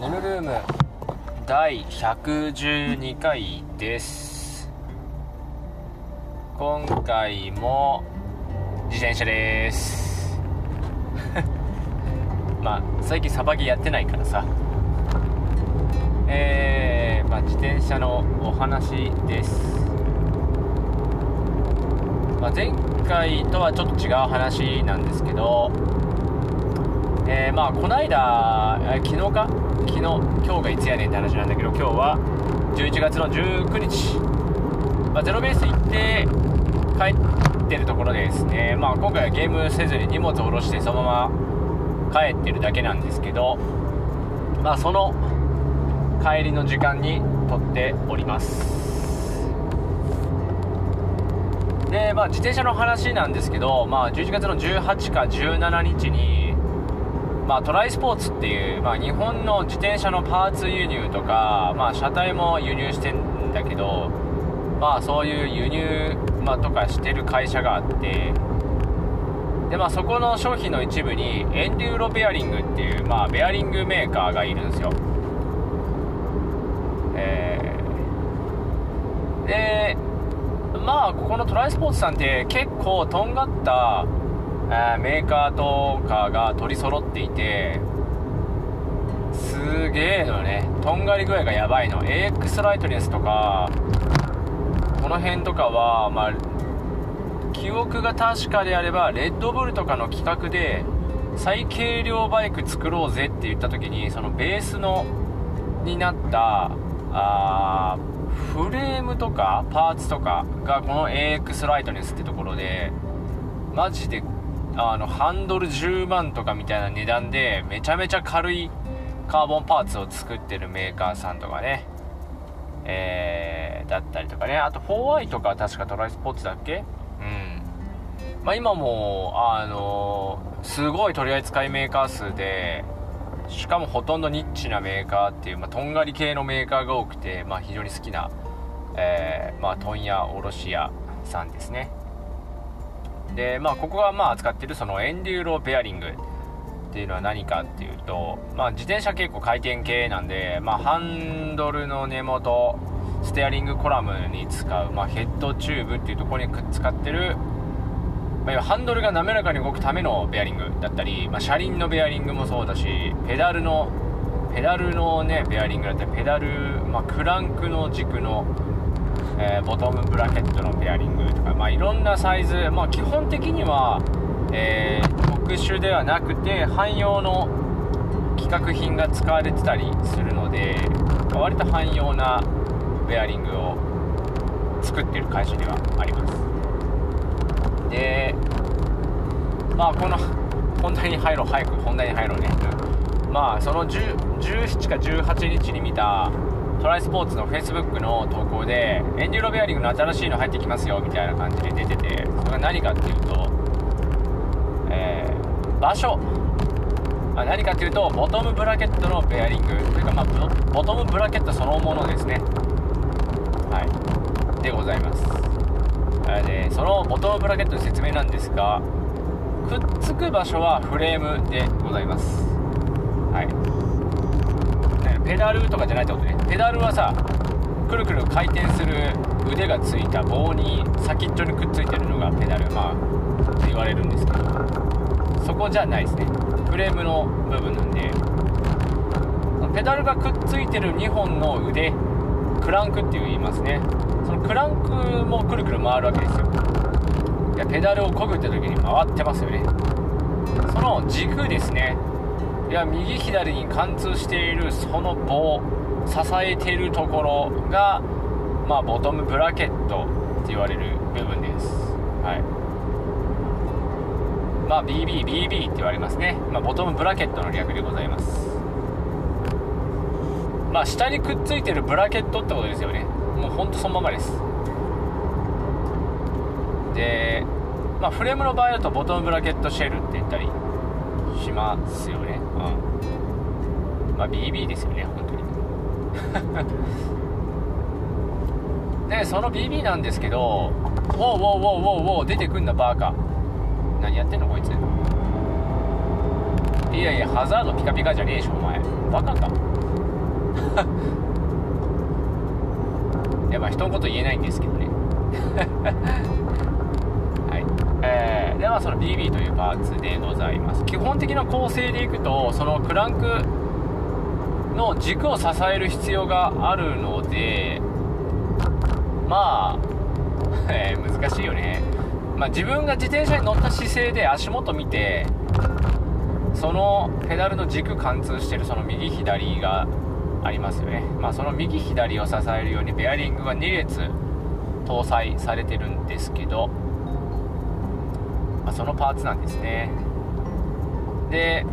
ネムルーム第112回です。今回も自転車です。まあ最近サバゲやってないからさ。えー、まあ、自転車のお話です、まあ、前回とはちょっと違う話なんですけどえー、まあこの間、えー昨日か昨日今日がいつやねんって話なんだけど今日は11月の19日、まあ、ゼロベース行って帰ってるところですね、まあ、今回はゲームせずに荷物を下ろしてそのまま帰ってるだけなんですけど、まあ、その帰りの時間に撮っております。で、まあ、自転車の話なんですけど、まあ、11月の18か17日にまあ、トライスポーツっていう、まあ、日本の自転車のパーツ輸入とか、まあ、車体も輸入してんだけど、まあ、そういう輸入、まあ、とかしてる会社があってで、まあ、そこの商品の一部にエンデューロベアリングっていう、まあ、ベアリングメーカーがいるんですよ。えーでまあここのトライスポーツさんって結構とんがったメーカーとかが取り揃っていてすげえのねとんがり具合がやばいの。AX ライトネスとかこの辺とかはまあ記憶が確かであればレッドブルとかの企画で最軽量バイク作ろうぜって言った時にそのベースのになったあフレームとかパーツとかがこの AX ライトネスってところでマジであのハンドル10万とかみたいな値段でめちゃめちゃ軽いカーボンパーツを作ってるメーカーさんとかね。えー、だったりとかね。あと 4i とか確かトライスポーツだっけ？うん。まあ今もあのすごい取り扱いメーカー数でしかもほとんどニッチなメーカーっていう、まあ、とんがり系のメーカーが多くて、まあ、非常に好きな、えーまあ、問屋卸屋さんですね。でまあここがまあ扱っているそのエンデューロベアリングっていうのは何かっていうと、まあ、自転車結構回転系なんで、まあ、ハンドルの根元ステアリングコラムに使う、まあ、ヘッドチューブっていうところにくっつかってる、まあ、ハンドルが滑らかに動くためのベアリングだったり、まあ、車輪のベアリングもそうだしペダルのペダルのねベアリングだったりペダル、まあ、クランクの軸のえーボトムブラケットのペアリングとか、まあ、いろんなサイズ、まあ、基本的には、えー特殊ではなくて汎用の規格品が使われてたりするのでま割と汎用なベアリングを作ってる会社ではあります。でまあこの本題に入ろう早く本題に入ろうね、まあその10 17か18日に見たトライスポーツの Facebook の投稿でエンデューロベアリングの新しいの入ってきますよみたいな感じで出ててそれが何かっていうと、えー場所。あ何かっていうとボトムブラケットのベアリング。というか、まあ、ボトムブラケットそのものですね。はい。でございます。でそのボトムブラケットの説明なんですがくっつく場所はフレームでございます。はい。ペダルとかじゃないってことね。ペダルはさくるくる回転する腕がついた棒に先っちょにくっついてるのがペダルまあって言われるんですけど。そこじゃないですね。フレームの部分なんで。ペダルがくっついてる2本の腕クランクって言いますね。そのクランクもくるくる回るわけですよ。いやペダルをこぐって時に回ってますよね。その軸ですね。いや右左に貫通しているその棒支えているところがまあボトムブラケットって言われる部分ですはいまあ BB、BB って言われますね。まあ、ボトムブラケットの略でございます。まあ、下にくっついてるブラケットってことですよね。もうほんとそのままです。で、まあ、フレームの場合だとボトムブラケットシェルって言ったりしますよね。うん。まあ、BB ですよね、本当に。で、その BB なんですけど、ウォーウォーウォーウォーウォー出てくんな、バーカ。何やってんのこいついやいやハザードピカピカじゃねえしお前バカか やっぱ人のこと言えないんですけどねではその BB というパーツでございます。基本的な構成でいくとそのクランクの軸を支える必要があるのでまあ、え、難しいよね、まあ、自分が自転車に乗った姿勢で足元見てそのペダルの軸貫通してるその右左がありますよね、まあ、その右左を支えるようにベアリングが2列搭載されてるんですけど、まあ、そのパーツなんですね。で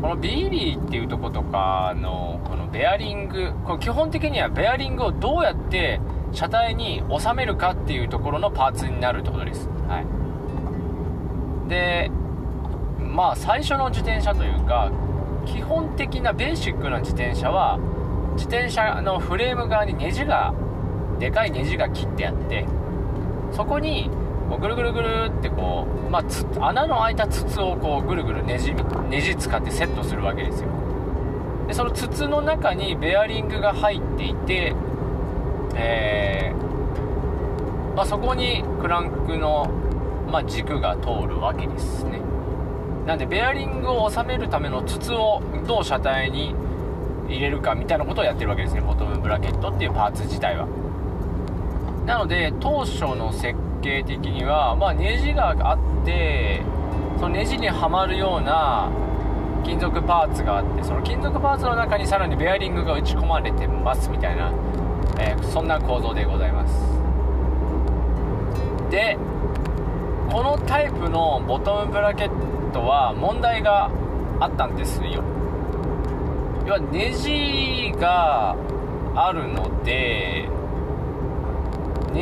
この BB っていうとことかのこのベアリングこれ基本的にはベアリングをどうやって車体に収めるかっていうところのパーツになるってことです、はい、でまあ最初の自転車というか基本的なベーシックな自転車は自転車のフレーム側にネジがでかいネジが切ってあってそこにこうぐるぐるぐるってこう、まあ、穴の開いた筒をこうぐるぐるネジネジ使ってセットするわけですよ。でその筒の中にベアリングが入っていて、えー、まあ、そこにクランクの、まあ、軸が通るわけですね。なんでベアリングを収めるための筒をどう車体に入れるかみたいなことをやってるわけですね。ボトムブラケットっていうパーツ自体は。なので当初の設計的には、まあ、ネジがあってそのネジにはまるような金属パーツがあってその金属パーツの中にさらにベアリングが打ち込まれてますみたいな、えー、そんな構造でございます。でこのタイプのボトムブラケットは問題があったんですよ。要はネジがあるので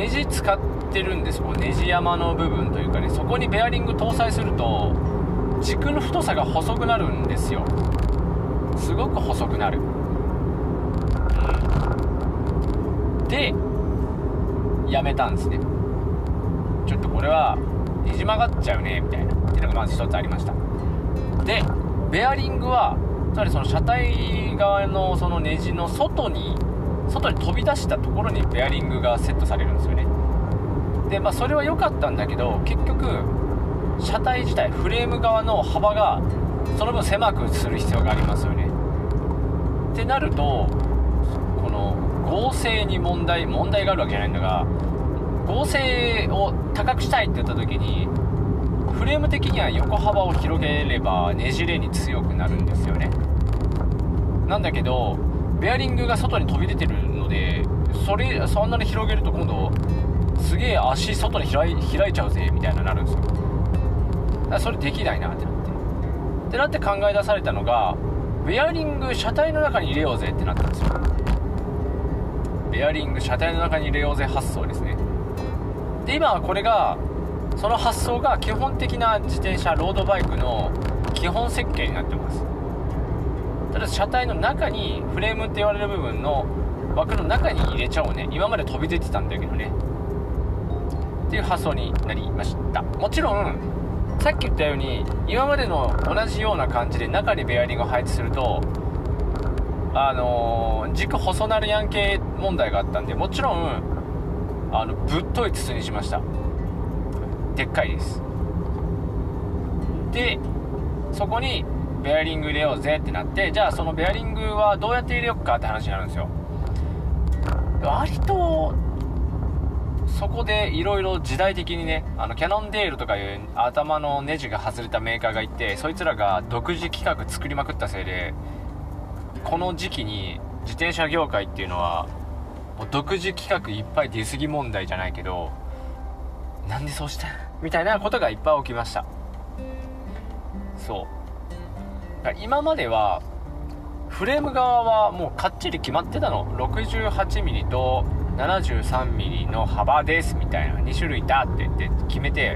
ネジ使ってるんですこうネジ山の部分というかね。そこにベアリング搭載すると軸の太さが細くなるんですよ。すごく細くなる、でやめたんですね。ちょっとこれはねじ曲がっちゃうねみたいな。っていうのがまず一つありました。でベアリングはつまりその車体側のそのネジの外に外に飛び出したところにベアリングがセットされるんですよね。でまあそれは良かったんだけど結局車体自体フレーム側の幅がその分狭くする必要がありますよね。ってなるとこの合成に問題問題があるわけじゃないんだが合成を高くしたいって言った時にフレーム的には横幅を広げればねじれに強くなるんですよね。なんだけどベアリングが外に飛び出てるそれそんなに広げると今度すげえ足外に開い開いちゃうぜみたいななるんですよ。だからそれできないなってなって。ってなって考え出されたのがベアリング車体の中に入れようぜってなったんですよ。ベアリング車体の中に入れようぜ発想ですね。で今はこれがその発想が基本的な自転車ロードバイクの基本設計になってます。ただ車体の中にフレームって言われる部分の枠の中に入れちゃおうね。今まで飛び出てたんだけどね。っていう発想になりました。もちろんさっき言ったように今までの同じような感じで中にベアリングを配置するとあのー、軸細なるやんけ問題があったんでもちろんあのぶっとい筒にしました。でっかいです。でそこにベアリング入れようぜってなってじゃあそのベアリングはどうやって入れようかって話になるんですよ。割とそこでいろいろ時代的にねあのキャノンデールとかいう頭のネジが外れたメーカーがいてそいつらが独自企画作りまくったせいでこの時期に自転車業界っていうのはもう独自企画いっぱい出過ぎ問題じゃないけどなんでそうしたみたいなことがいっぱい起きました。そう。今まではフレーム側はもうかっちり決まってたの。68mm と 73mm の幅ですみたいな。2種類だって言って決めて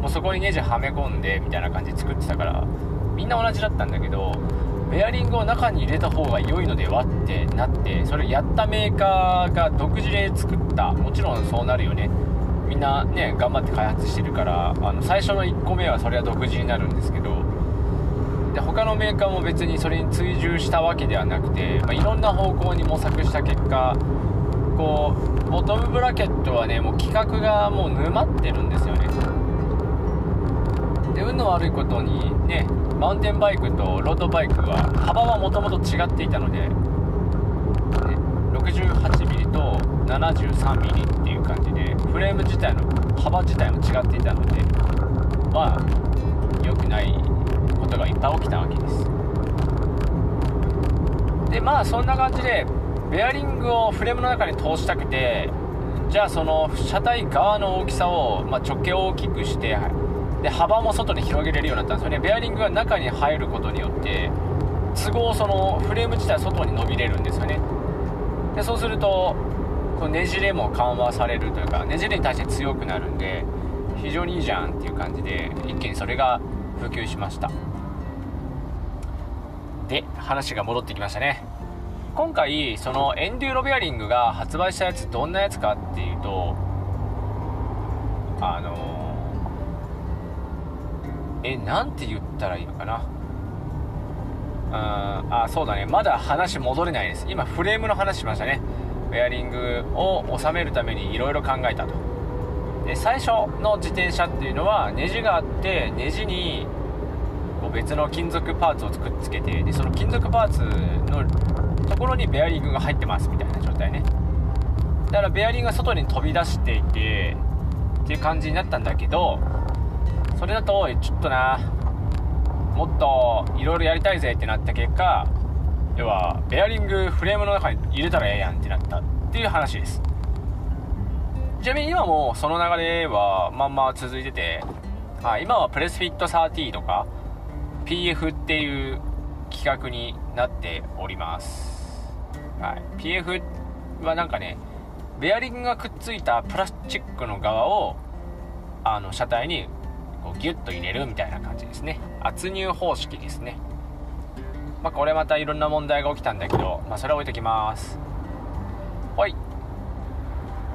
もうそこにネジはめ込んでみたいな感じで作ってたからみんな同じだったんだけどベアリングを中に入れた方が良いのではってなってそれやったメーカーが独自で作った。もちろんそうなるよね。みんなね頑張って開発してるからあの最初の1個目はそれは独自になるんですけど他のメーカーも別にそれに追従したわけではなくて、まあ、いろんな方向に模索した結果こうボトムブラケットはねもう規格がもう沼ってるんですよね。で運の悪いことにねマウンテンバイクとロードバイクは幅はもともと違っていたので、68mm と 73mm っていう感じでフレーム自体の幅自体も違っていたのでまあ良くないことがいっぱい起きたわけです。でまあそんな感じでベアリングをフレームの中に通したくてじゃあその車体側の大きさを、まあ、直径を大きくしてで幅も外に広げれるようになったんですよね。ベアリングが中に入ることによって都合そのフレーム自体外に伸びれるんですよね。でそうするとこうねじれも緩和されるというかねじれに対して強くなるんで非常にいいじゃんっていう感じで一気にそれが普及しました。で話が戻ってきましたね。今回そのエンデューロベアリングが発売したやつどんなやつかっていうとあのえなんて言ったらいいのかな。ああそうだね。まだ話戻れないです。今フレームの話しましたね。ベアリングを収めるためにいろいろ考えたと。で最初の自転車っていうのはネジがあってネジに別の金属パーツをくっつけてでその金属パーツのところにベアリングが入ってますみたいな状態ね。だからベアリングが外に飛び出していてっていう感じになったんだけどそれだとちょっとなもっといろいろやりたいぜってなった結果要はベアリングフレームの中に入れたらええやんってなったっていう話です。ちなみに今もその流れはまんま続いててあ今はプレスフィット30とか PF っていう企画になっております、はい、PF はなんかねベアリングがくっついたプラスチックの側をあの車体にこうギュッと入れるみたいな感じですね。圧入方式ですね。まあ、これまたいろんな問題が起きたんだけど、まあ、それは置いときます。はい。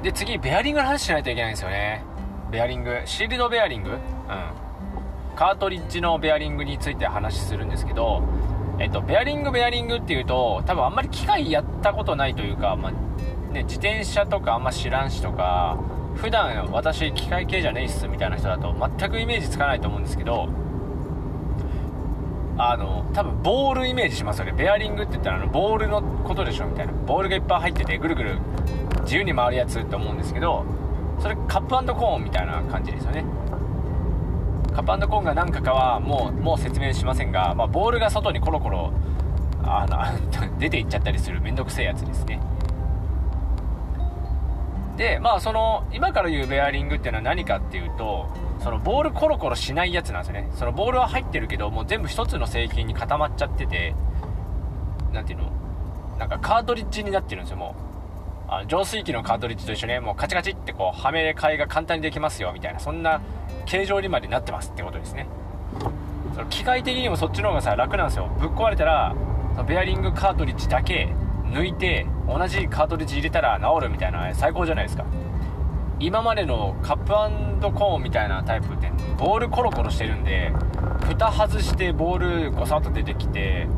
で次ベアリングの話しないといけないんですよね。ベアリング。シールドベアリング？うん。カートリッジのベアリングについて話するんですけどえっとベアリングベアリングっていうと多分あんまり機械やったことないというか、まあね、自転車とかあんま知らんしとか普段私機械系じゃねえっすみたいな人だと全くイメージつかないと思うんですけどあの多分ボールイメージしますよね。ベアリングって言ったらあのボールのことでしょみたいな。ボールがいっぱい入っててぐるぐる自由に回るやつって思うんですけどそれカップコーンみたいな感じですよね。カップコーンが何かかはもうもう説明しませんが、まあ、ボールが外にコロコロあの 出ていっちゃったりするめんどくせえやつですね。でまあその今から言うベアリングっていうのは何かっていうとそのボールコロコロしないやつなんですよね。そのボールは入ってるけどもう全部1つの製品に固まっちゃってて何ていうのなんかカートリッジになってるんですよもう。あ浄水器のカートリッジと一緒にもうカチカチってこうはめ替えが簡単にできますよみたいなそんな形状にまでなってますってことですね。その機械的にもそっちの方がさ楽なんですよ。ぶっ壊れたらベアリングカートリッジだけ抜いて同じカートリッジ入れたら治るみたいな最高じゃないですか。今までのカップコーンみたいなタイプってボールコロコロしてるんで蓋外してボールゴサッと出てきて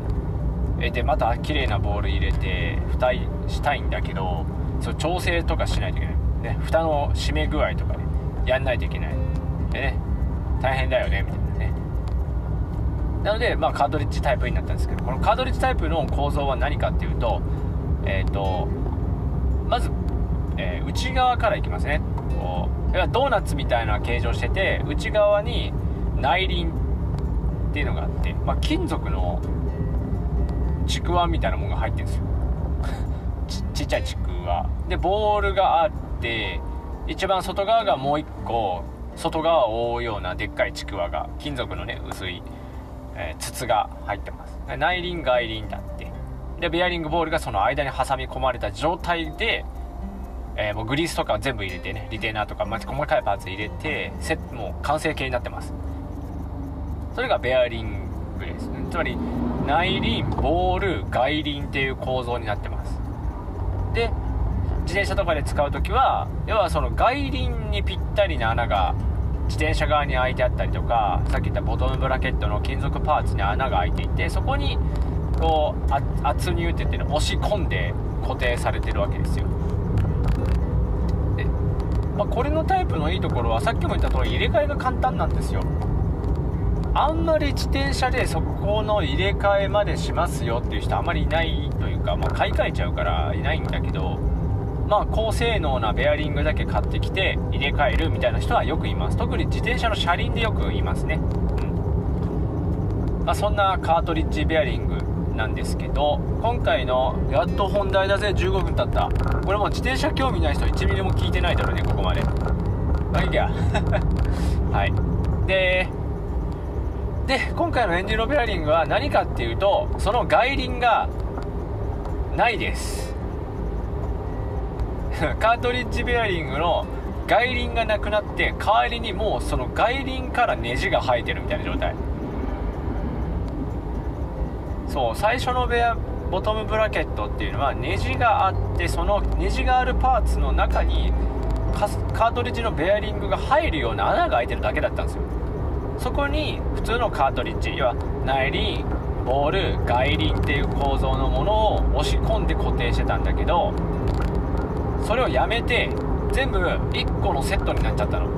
でまた綺麗なボール入れて蓋したいんだけどそう調整とかしないといけない、ね、蓋の締め具合とかねやんないといけない。でね大変だよねみたいなね。なので、まあ、カートリッジタイプになったんですけどこのカートリッジタイプの構造は何かっていうとえっ、ー、とまず、えー、内側からいきますね。こうドーナツみたいな形状してて内側に内輪っていうのがあって、まあ、金属のちくわみたいなものが入ってるんですよ。っちゃいちくわ。でボールがあって一番外側がもう一個外側を覆うようなでっかいちくわが金属のね薄い、えー、筒が入ってます。内輪外輪だって。でベアリングボールがその間に挟み込まれた状態で、えー、もうグリースとか全部入れてねリテーナーとか、ま細かいパーツ入れてセもう完成形になってます。それがベアリングです、つまり内輪ボール外輪っていう構造になってます。で自転車とかで使う時は要はその外輪にぴったりな穴が自転車側に開いてあったりとかさっき言ったボトムブラケットの金属パーツに穴が開いていてそこにこう圧入って言って押し込んで固定されてるわけですよ。で、まあ、これのタイプのいいところはさっきも言った通り入れ替えが簡単なんですよ。あんまり自転車でそこの入れ替えまでしますよっていう人あまりいないというか、まあ、買い替えちゃうからいないんだけどまあ、高性能なベアリングだけ買ってきて入れ替えるみたいな人はよくいます。特に自転車の車輪でよくいますね、うん。まあ、そんなカートリッジベアリングなんですけど今回のやっと本題だぜ15分経った。これもう自転車興味ない人1ミリも聞いてないだろうねここまで。まあいいや。はい。でで今回のエンデュロベアリングは何かっていうとその外輪がないです。カートリッジベアリングの外輪がなくなって代わりにもうその外輪からネジが生えてるみたいな状態。そう最初のベアボトムブラケットっていうのはネジがあってそのネジがあるパーツの中にカートリッジのベアリングが入るような穴が開いてるだけだったんですよ。そこに普通のカートリッジ要は内輪ボール外輪っていう構造のものを押し込んで固定してたんだけどそれをやめて全部1個のセットになっちゃったの。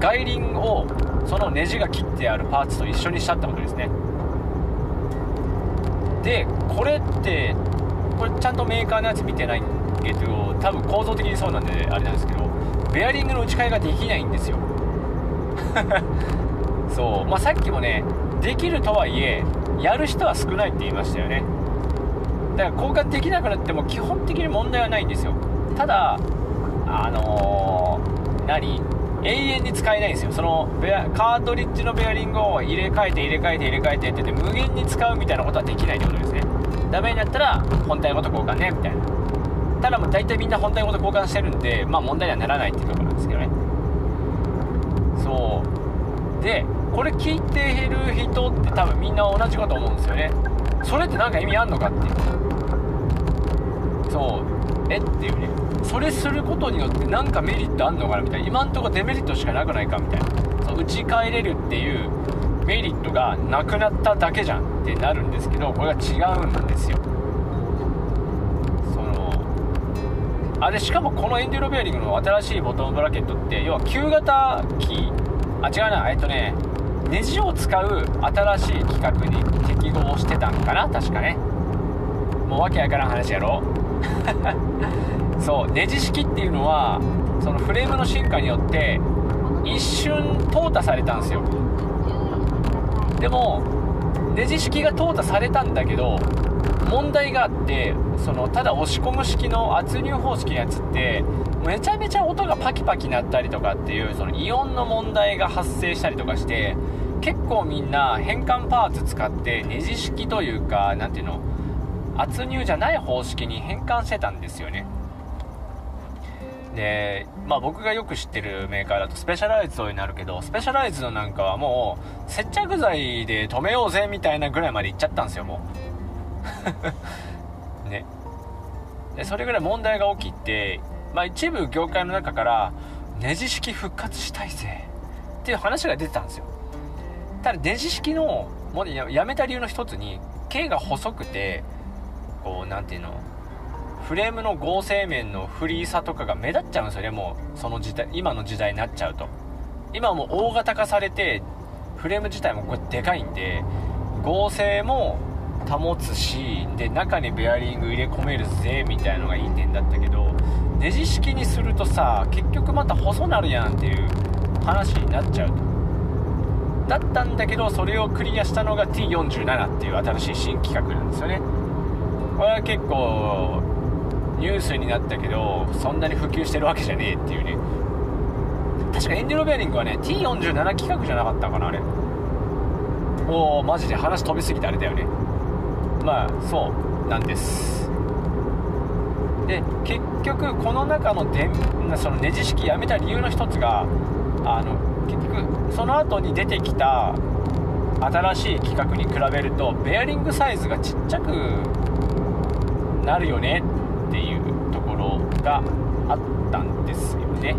外輪をそのネジが切ってあるパーツと一緒にしちゃったことですね。でこれってこれちゃんとメーカーのやつ見てないけど多分構造的にそうなんであれなんですけどベアリングの打ち替えができないんですよ。そうまあさっきもねできるとはいえやる人は少ないって言いましたよね。だから交換できなくなっても基本的に問題はないんですよ。ただあのー、何？永遠に使えないんですよ。そのベアカートリッジのベアリングを入れ替えて入れ替えて入れ替えてって言って無限に使うみたいなことはできないってことですね。ダメになったら本体ごと交換ねみたいな。ただもう大体みんな本体ごと交換してるんでまあ問題にはならないっていうところなんですけど。そう。でこれ聞いてる人って多分みんな同じかと思うんですよね。それって何か意味あんのかっていう。そう。えっていうね。それすることによって何かメリットあんのかなみたいな。今んとこデメリットしかなくないかみたいな。そう打ち替えれるっていう。メリットがなくなっただけじゃんってなるんですけどこれが違うんですよ。そのあれしかもこのエンデュロベアリングの新しいボトムブラケットって要は旧型機あ違うな。えっとねネジを使う新しい規格に適合してたんかな？確かね。もうわけわからん話やろ。そうネジ式っていうのはそのフレームの進化によって一瞬淘汰されたんですよ。でもネジ式が淘汰されたんだけど問題があってそのただ押し込む式の圧入方式のやつってめちゃめちゃ音がパキパキ鳴ったりとかっていうそのイオンの問題が発生したりとかして結構みんな変換パーツ使ってネジ式というか何ていうの圧入じゃない方式に変換してたんですよね。で、まあ、僕がよく知ってるメーカーだとスペシャライズドになるけどスペシャライズのなんかはもう接着剤で止めようぜみたいなぐらいまでいっちゃったんですよもう。ね。でそれぐらい問題が起きて、まあ、一部業界の中からネジ式復活したいぜ。っていう話が出てたんですよ。ただネジ式のもやめた理由の一つに径が細くてこう何ていうのフレームの合成面のフリーさとかが目立っちゃうんですよね。もうその時代今の時代になっちゃうと。今もう大型化されてフレーム自体もこれでかいんで合成も保つしで中にベアリング入れ込めるぜみたいのがいい点だったけどネジ式にするとさ結局また細なるやんっていう話になっちゃうと。だったんだけどそれをクリアしたのが T47 っていう新しい新企画なんですよね。これは結構ニュースになったけどそんなに普及してるわけじゃねえっていうね。確かエンデュロベアリングはね T47 企画じゃなかったかなあれ。おおマジで話飛びすぎてあれだよね。まあそうなんです。で結局この中のでそのネジ式やめた理由の一つがあの結局その後に出てきた新しい規格に比べるとベアリングサイズがちっちゃくなるよねっていうところがあったんですよね。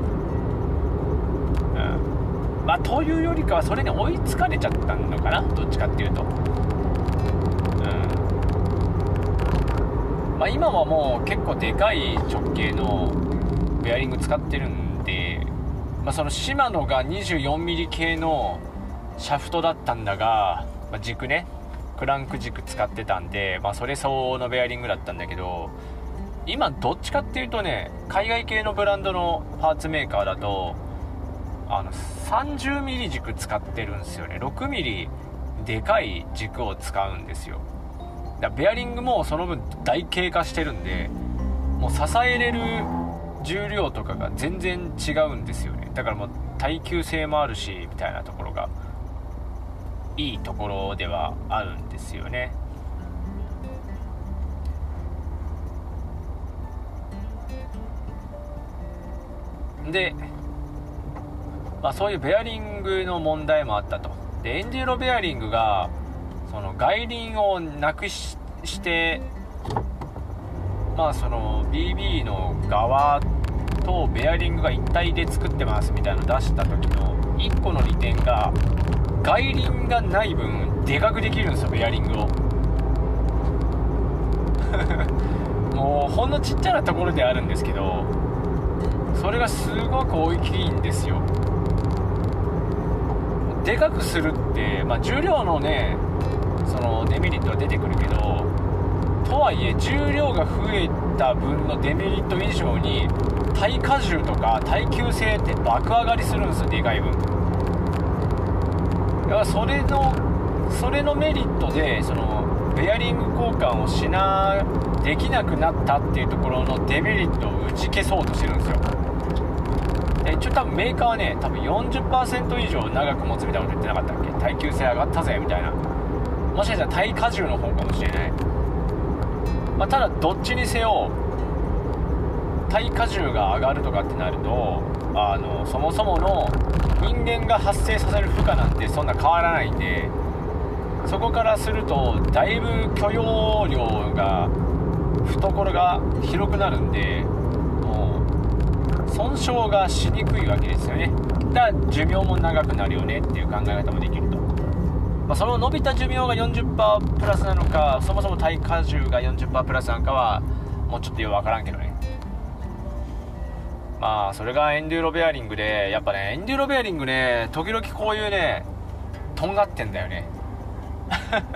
うん、まあというよりかはそれに追いつかれちゃったのかな？どっちかっていうとうんまあ今はもう結構でかい直径のベアリング使ってるんで、まあ、そのシマノが 24mm 系のシャフトだったんだが、まあ、軸ねクランク軸使ってたんで、まあ、それ相応のベアリングだったんだけど今どっちかっていうとね海外系のブランドのパーツメーカーだとあの 30mm 軸使ってるんですよね。6mm でかい軸を使うんですよ。だベアリングもその分台形化してるんでもう支えれる重量とかが全然違うんですよね。だからもう耐久性もあるしみたいなところがいいところではあるんですよね。で、まあ、そういうベアリングの問題もあったと。でエンデューロベアリングがその外輪をなくしてまあその BB の側とベアリングが一体で作ってますみたいなの出した時の1個の利点が外輪がない分でかくできるんですよベアリングを。もうほんのちっちゃなところであるんですけどそれがすごく大きいんですよ。でかくするって、まあ、重量のねそのデメリットは出てくるけどとはいえ重量が増えた分のデメリット以上に耐荷重とか耐久性って爆上がりするんですよでかい分。だからそれのそれのメリットでそのベアリング交換をしなできなくなったっていうところのデメリットを打ち消そうとしてるんですよ。で一応多分メーカーはね多分40%以上長く持つみたいなこと言ってなかったっけ？耐久性上がったぜみたいな。もしかしたら耐荷重の方かもしれない、まあ、ただどっちにせよ耐荷重が上がるとかってなるとあのそもそもの人間が発生させる負荷なんてそんな変わらないんでそこからするとだいぶ許容量が懐が広くなるんでもう損傷がしにくいわけですよね。だから寿命も長くなるよねっていう考え方もできる、まあ、その伸びた寿命が40%プラスなのかそもそも耐荷重が40%プラスなのかはもうちょっとよく分からんけどね。まあそれがエンデューロベアリングでやっぱねエンデューロベアリングね時々こういうねとんがってんだよね。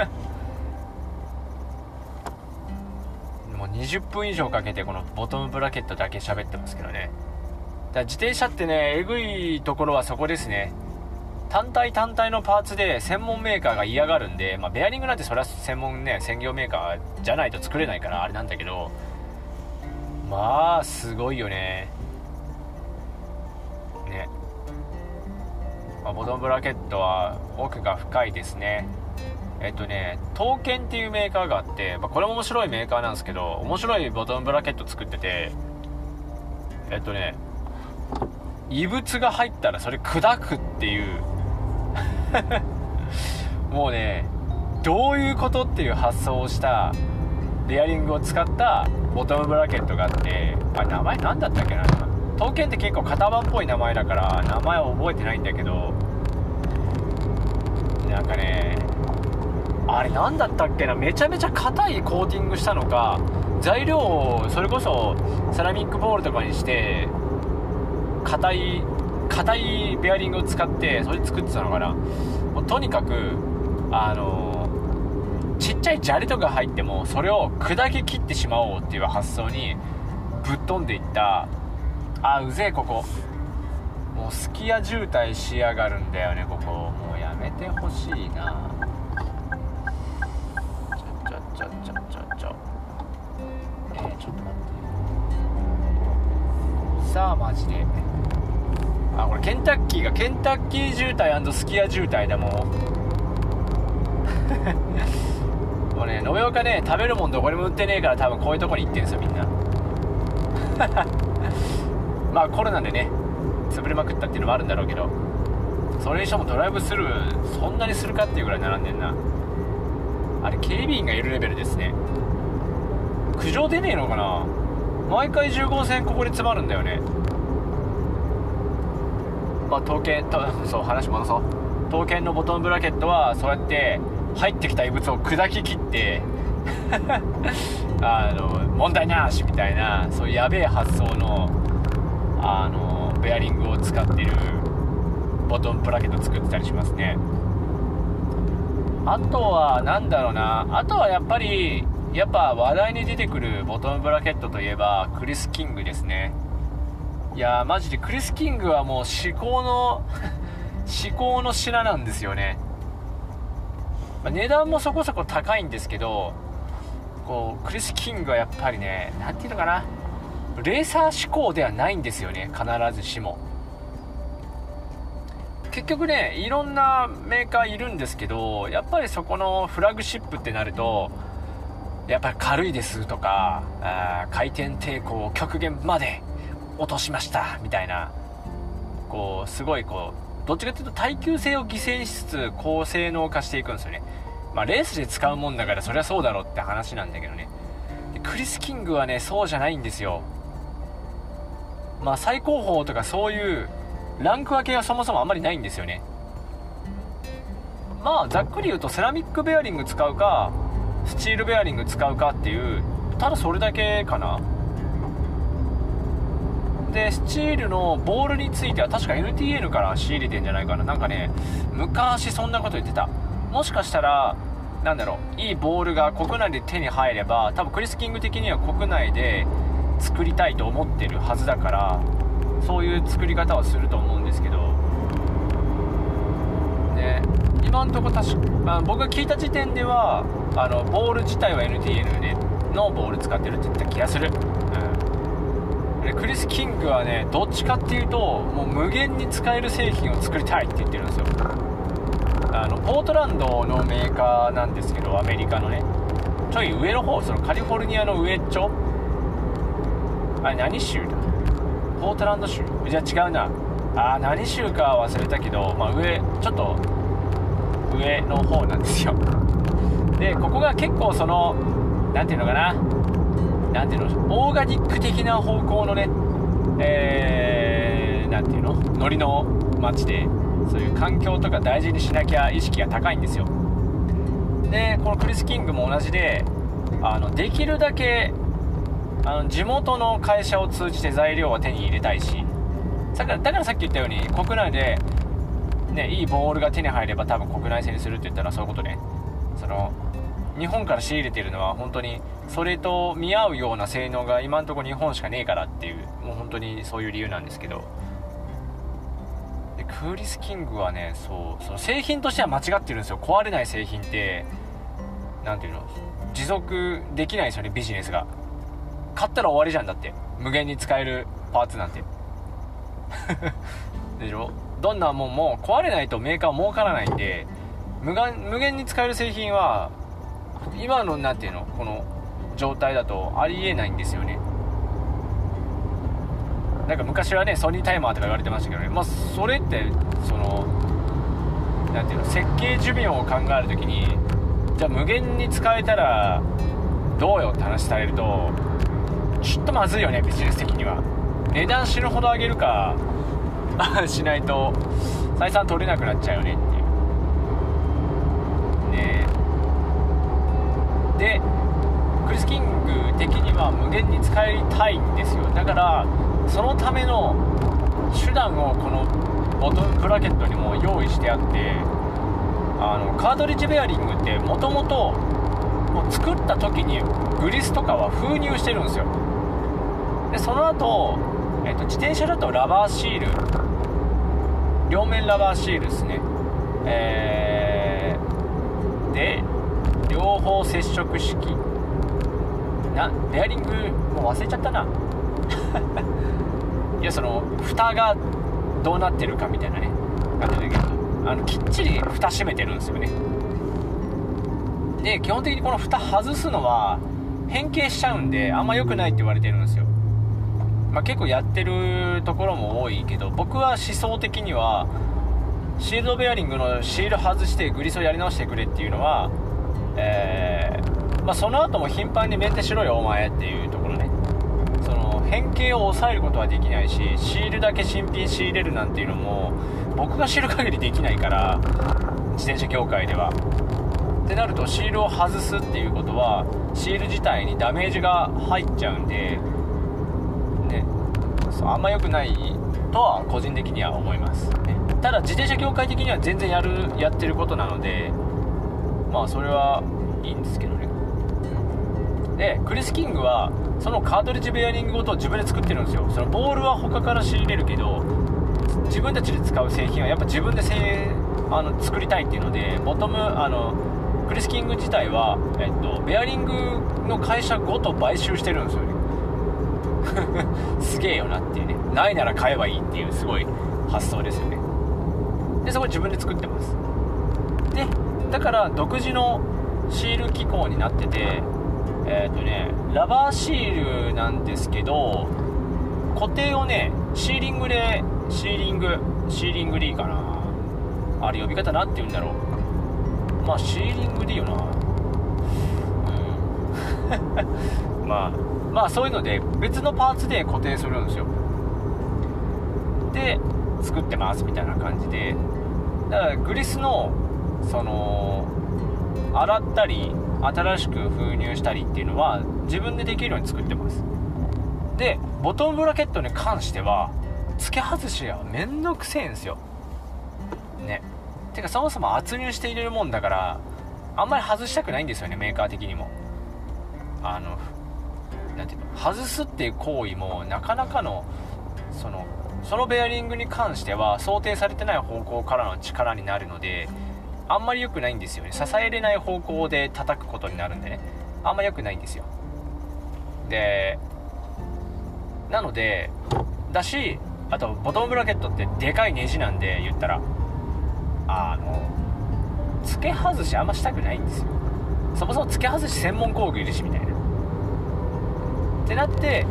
もう20分以上かけてこのボトムブラケットだけ喋ってますけどね。だ自転車ってねえぐいところはそこですね。単体単体のパーツで専門メーカーが嫌がるんで、まあ、ベアリングなんてそれは専門ね専業メーカーじゃないと作れないからあれなんだけどまあすごいよね。ね、まあ、ボトムブラケットは奥が深いですね。えっとね刀剣っていうメーカーがあって、まあ、これも面白いメーカーなんですけど面白いボトムブラケット作っててえっとね異物が入ったらそれ砕くっていう もうねどういうことっていう発想をしたベアリングを使ったボトムブラケットがあってあ名前何だったっけな？刀剣って結構型番っぽい名前だから名前は覚えてないんだけどなんかねあれ何だったっけな？めちゃめちゃ硬いコーティングしたのか材料をそれこそセラミックボールとかにして硬い硬いベアリングを使ってそれ作ってたのかな。もうとにかくあのちっちゃい砂利とか入ってもそれを砕き切ってしまおうっていう発想にぶっ飛んでいった。あうぜえここ。もうすき家渋滞しやがるんだよねここ。もうやめてほしいな。ちょちょちょちょちょちょ。えー、ちょっと待って。さあマジで。あこれケンタッキーがケンタッキー渋滞すき家渋滞だもう。もうね延岡ね食べるもんどこにも売ってねえから多分こういうとこに行ってんすよみんな。まあコロナでね潰れまくったっていうのもあるんだろうけどそれにしてもドライブスルーそんなにするかっていうぐらい並んでんな。あれ警備員がいるレベルですね。苦情出ねえのかな。毎回10号線ここで詰まるんだよね。まあ、刀剣とそう話戻そう。刀剣のボトムブラケットはそうやって入ってきた異物を砕き切って あの問題なしみたいなそうやべえ発想のあのベアリングを使ってるボトムブラケット作ってたりしますね。あとは何だろうな。あとはやっぱりやっぱ話題に出てくるボトムブラケットといえばクリス・キングですね。いやマジでクリス・キングはもう至高の至高の品なんですよね、まあ、値段もそこそこ高いんですけどこうクリス・キングはやっぱりね何ていうのかな。レーサー志向ではないんですよね必ずしも。結局ねいろんなメーカーいるんですけどやっぱりそこのフラグシップってなるとやっぱり軽いですとか回転抵抗極限まで落としましたみたいな。こうすごいこうどっちかというと耐久性を犠牲にしつつ高性能化していくんですよね。まあレースで使うもんだからそりゃそうだろうって話なんだけどね。クリス・キングはねそうじゃないんですよ。まあ最高峰とかそういうランク分けがそもそもあんまりないんですよね。まあざっくり言うとセラミックベアリング使うかスチールベアリング使うかっていうただそれだけかな。でスチールのボールについては確か NTN から仕入れてんじゃないかな。なんかね昔そんなこと言ってた。もしかしたらなんだろういいボールが国内で手に入れば多分クリス・キング的には国内で作りたいと思ってるはずだからそういう作り方はすると思うんですけど。ね今んとこ確かあ、僕が聞いた時点ではあのボール自体は NTN でのボール使ってるって言った気がする、うん、クリス・キングはねどっちかっていうともう無限に使える製品を作りたいって言ってるんですよ。あのポートランドのメーカーなんですけどアメリカのね。ちょい上の方そのカリフォルニアの上っちょ。あれ何州だ？ポートランド州？じゃあ違うな。あ何州か忘れたけど、まあ、上ちょっと上の方なんですよ。でここが結構その何ていうのかな。何ていうの？オーガニック的な方向のねえー、ていうの？ノリの街でそういう環境とか大事にしなきゃ意識が高いんですよ。でこのクリス・キングも同じであのできるだけあの地元の会社を通じて材料は手に入れたいしだからだからさっき言ったように国内で、ね、いいボールが手に入れば多分国内製にするって言ったらそういうことね。その日本から仕入れてるのは本当にそれと見合うような性能が今んところ日本しかねえからっていうもう本当にそういう理由なんですけど。でクーリス・キングはねそうその製品としては間違ってるんですよ。壊れない製品って何ていうの持続できないですよねビジネスが。買ったら終わりじゃんだって。無限に使えるパーツなんて。でしょ？どんなもんも壊れないとメーカー儲からないんで無限に使える製品は今の何ていうのこの状態だとありえないんですよね。なんか昔はねソニータイマーとか言われてましたけどね。まあそれってその何ていうの設計寿命を考える時にじゃあ無限に使えたらどうよって話されるとちょっとまずいよねビジネス的には。値段死ぬほど上げるか しないと採算取れなくなっちゃうよねっていう。ねでクリス・キング的には無限に使いたいんですよ。だからそのための手段をこのボトムブラケットにも用意してあってあのカートリッジベアリングってもともと作った時にグリスとかは封入してるんですよ。でその後、えーと、自転車だとラバーシール。両面ラバーシールですね。えー、で両方接触式。なベアリングもう忘れちゃったな。いやその蓋がどうなってるかみたいなね。感じだけど。あのきっちり蓋閉めてるんですよね。で基本的にこの蓋外すのは変形しちゃうんであんま良くないって言われてるんですよ。まあ、結構やってるところも多いけど僕は思想的にはシールドベアリングのシール外してグリスをやり直してくれっていうのは、えー、まあ、その後も頻繁にメンテしろよお前っていうところね。その変形を抑えることはできないしシールだけ新品仕入れるなんていうのも僕が知る限りできないから自転車業界では。ってなるとシールを外すっていうことはシール自体にダメージが入っちゃうんでねそうあんま良くないとは個人的には思います、ね、ただ自転車業界的には全然やるやってることなのでまあそれはいいんですけどね。でクリス・キングはそのカートリッジベアリングごと自分で作ってるんですよ。そのボールは他から仕入れるけど自分たちで使う製品はやっぱ自分で製あの作りたいっていうのでボトムあのクリス・キング自体は、えっと、ベアリングの会社ごと買収してるんですよね。すげえよなっていうね。ないなら買えばいいっていうすごい発想ですよね。でそこ自分で作ってます。でだから独自のシール機構になっててえっ、ー、とねラバーシールなんですけど固定をねシーリングでシーリングシーリングでいいかな。あれ呼び方何て言うんだろう。まあシーリングでいいよな。うん。まあまあそういうので別のパーツで固定するんですよ。で作ってますみたいな感じで。だからグリスのその洗ったり新しく封入したりっていうのは自分でできるように作ってます。でボトムブラケットに関しては付け外しはめんどくせえんですよ。ね。てかそもそも圧入して入れるもんだからあんまり外したくないんですよねメーカー的にも。あの何ていうの外すっていう行為もなかなかのそのそのベアリングに関しては想定されてない方向からの力になるのであんまり良くないんですよね。支えれない方向で叩くことになるんでね。あんま良くないんですよ。でなのでだしあとボトムブラケットってでかいネジなんで言ったらあの付け外しあんましたくないんですよ。そもそも付け外し専門工具いるしみたいな。ってなって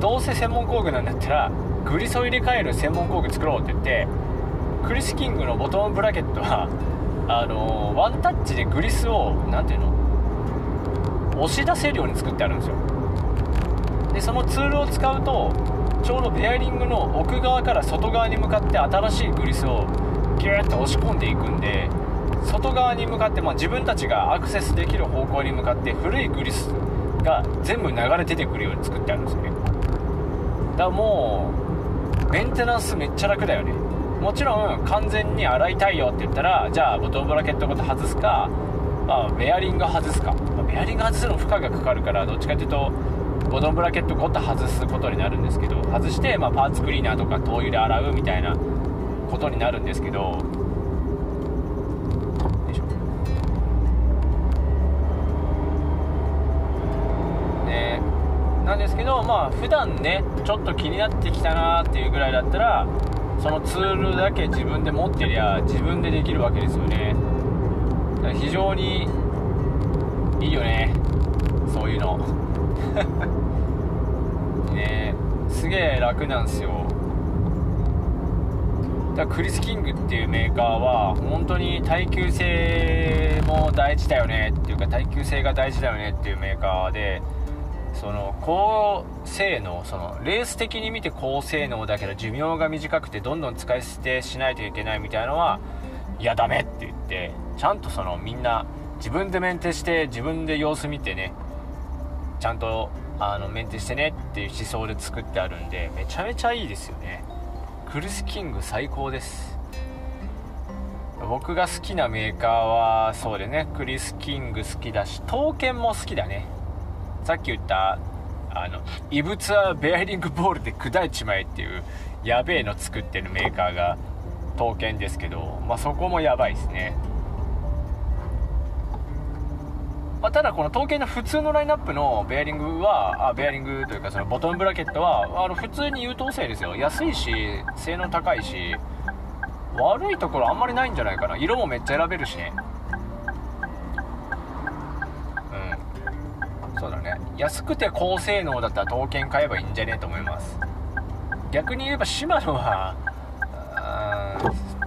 どうせ専門工具なんだったらグリスを入れ替える専門工具作ろうって言ってクリス・キングのボトムブラケットはあのワンタッチでグリスを何ていうの？押し出せるように作ってあるんですよ。でそのツールを使うとちょうどベアリングの奥側から外側に向かって新しいグリスをギューッと押し込んでいくんで外側に向かって、まあ、自分たちがアクセスできる方向に向かって古いグリスが全部流れ出てくるように作ってあるんですよね。だからもうメンテナンスめっちゃ楽だよね。もちろん完全に洗いたいよって言ったらじゃあボトムブラケットごと外すか、まあ、ベアリング外すか、まあ、ベアリング外すの負荷がかかるからどっちかっていうとボトムブラケットごと外すことになるんですけど外して、まあ、パーツクリーナーとか灯油で洗うみたいなことになるんですけどね。なんですけどまあ普段ねちょっと気になってきたなっていうぐらいだったらそのツールだけ自分で持ってりゃ自分でできるわけですよね。非常にいいよね。そういうの。ねすげえ楽なんですよ。だクリス・キングっていうメーカーは本当に耐久性も大事だよねっていうか耐久性が大事だよねっていうメーカーでその高性能そのレース的に見て高性能だけど寿命が短くてどんどん使い捨てしないといけないみたいのはいやダメって言ってちゃんとそのみんな自分でメンテして自分で様子見てねちゃんとあのメンテしてねっていう思想で作ってあるんでめちゃめちゃいいですよね。クリス・キング最高です。僕が好きなメーカーはそうでねクリス・キング好きだし刀剣も好きだね。さっき言ったあの異物はベアリングボールで砕いちまえっていうやべえの作ってるメーカーが刀剣ですけど、まあ、そこもやばいですね。まあ、ただこの統計の普通のラインナップのベアリングはあベアリングというかそのボトムブラケットはあの普通に優等生ですよ。安いし性能高いし悪いところあんまりないんじゃないかな。色もめっちゃ選べるしね。そうだね。安くて高性能だったら刀剣買えばいいんじゃねえと思います。逆に言えばシマノは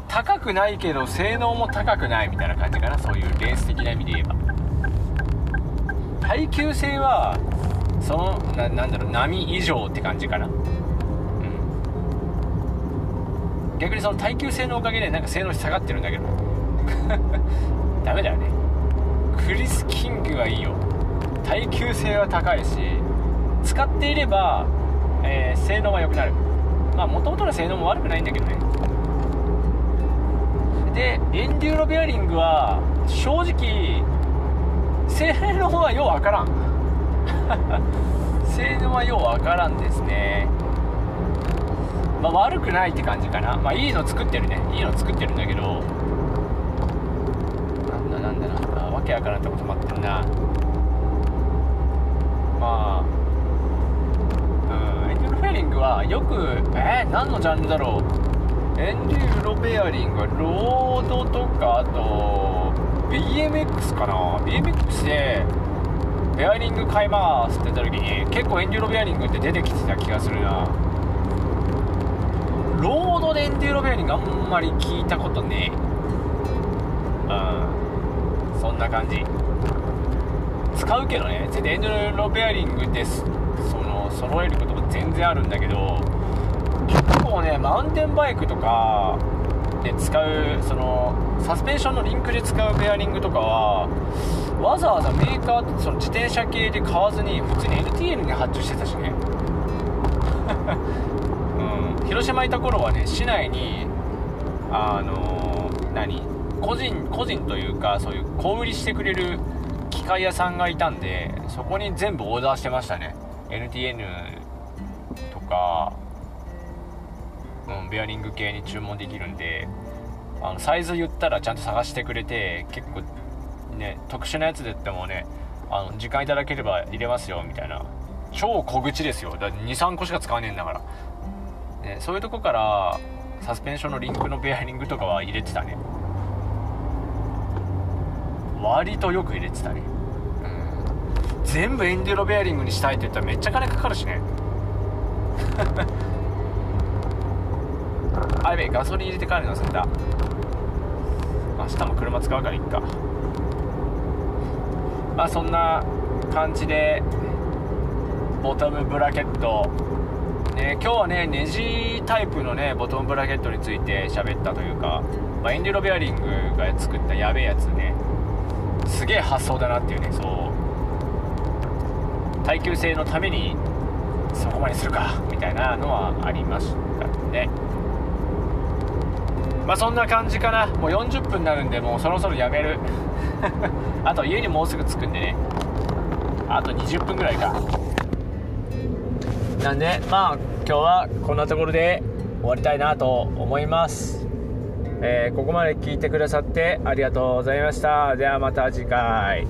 高くないけど性能も高くないみたいな感じかな。そういうレース的な意味で言えば。耐久性はそのななんだろう波以上って感じかな。うん。逆にその耐久性のおかげでなんか性能下がってるんだけど。ダメだよね。クリス・キングはいいよ。耐久性は高いし使っていれば、えー、性能は良くなる。まあもともとの性能も悪くないんだけどね。でエンデューロベアリングは正直性能はようわからん。性能はようわからんですね。まあ、悪くないって感じかな。まあいいの作ってるね。いいの作ってるんだけど。なんだなんだなんだ。わけわからんとこ止まってるな。まあうんエンデューロベアリングはよくえー、何のジャンルだろう？エンデューロベアリングはロードとかあと BMX かな。BMX でベアリング買いますって言った時に結構エンデューロベアリングって出てきてた気がするな。ロードでエンデューロベアリングあんまり聞いたことねえ。うんそんな感じ。使うけどね。全然エンドロベアリングです。その揃えることも全然あるんだけど結構ねマウンテンバイクとかで使うそのサスペンションのリンクで使うベアリングとかはわざわざメーカーその自転車系で買わずに普通に NTN に発注してたしね、うん、広島いた頃はね市内にあのー、何？個人個人というかそういう小売りしてくれる機械屋さんがいたんでそこに全部オーダーしてましたね。NTN とか、うん、ベアリング系に注文できるんであのサイズ言ったらちゃんと探してくれて結構ね特殊なやつでってもねあの時間いただければ入れますよみたいな。超小口ですよ。だ23個しか使わねえんだから、ね、そういうとこからサスペンションのリンクのベアリングとかは入れてたね。割とよく入れてたね。全部エンデュロベアリングにしたいって言ったらめっちゃ金かかるしね。あやべえガソリン入れて帰るの忘れた。明日も車使うからいっか。まあそんな感じでボトムブラケットね、今日はねネジタイプのねボトムブラケットについて喋ったというか、まあ、エンデュロベアリングが作ったやべえやつね。すげえ発想だなっていうねそう。耐久性のためにそこまでするかみたいなのはありましたね。まあそんな感じかな。もう40分になるんでもうそろそろやめる。あと家にもうすぐ着くんでね。あと20分ぐらいか。なんでまあ今日はこんなところで終わりたいなと思います。えー、ここまで聞いてくださってありがとうございました。ではまた次回。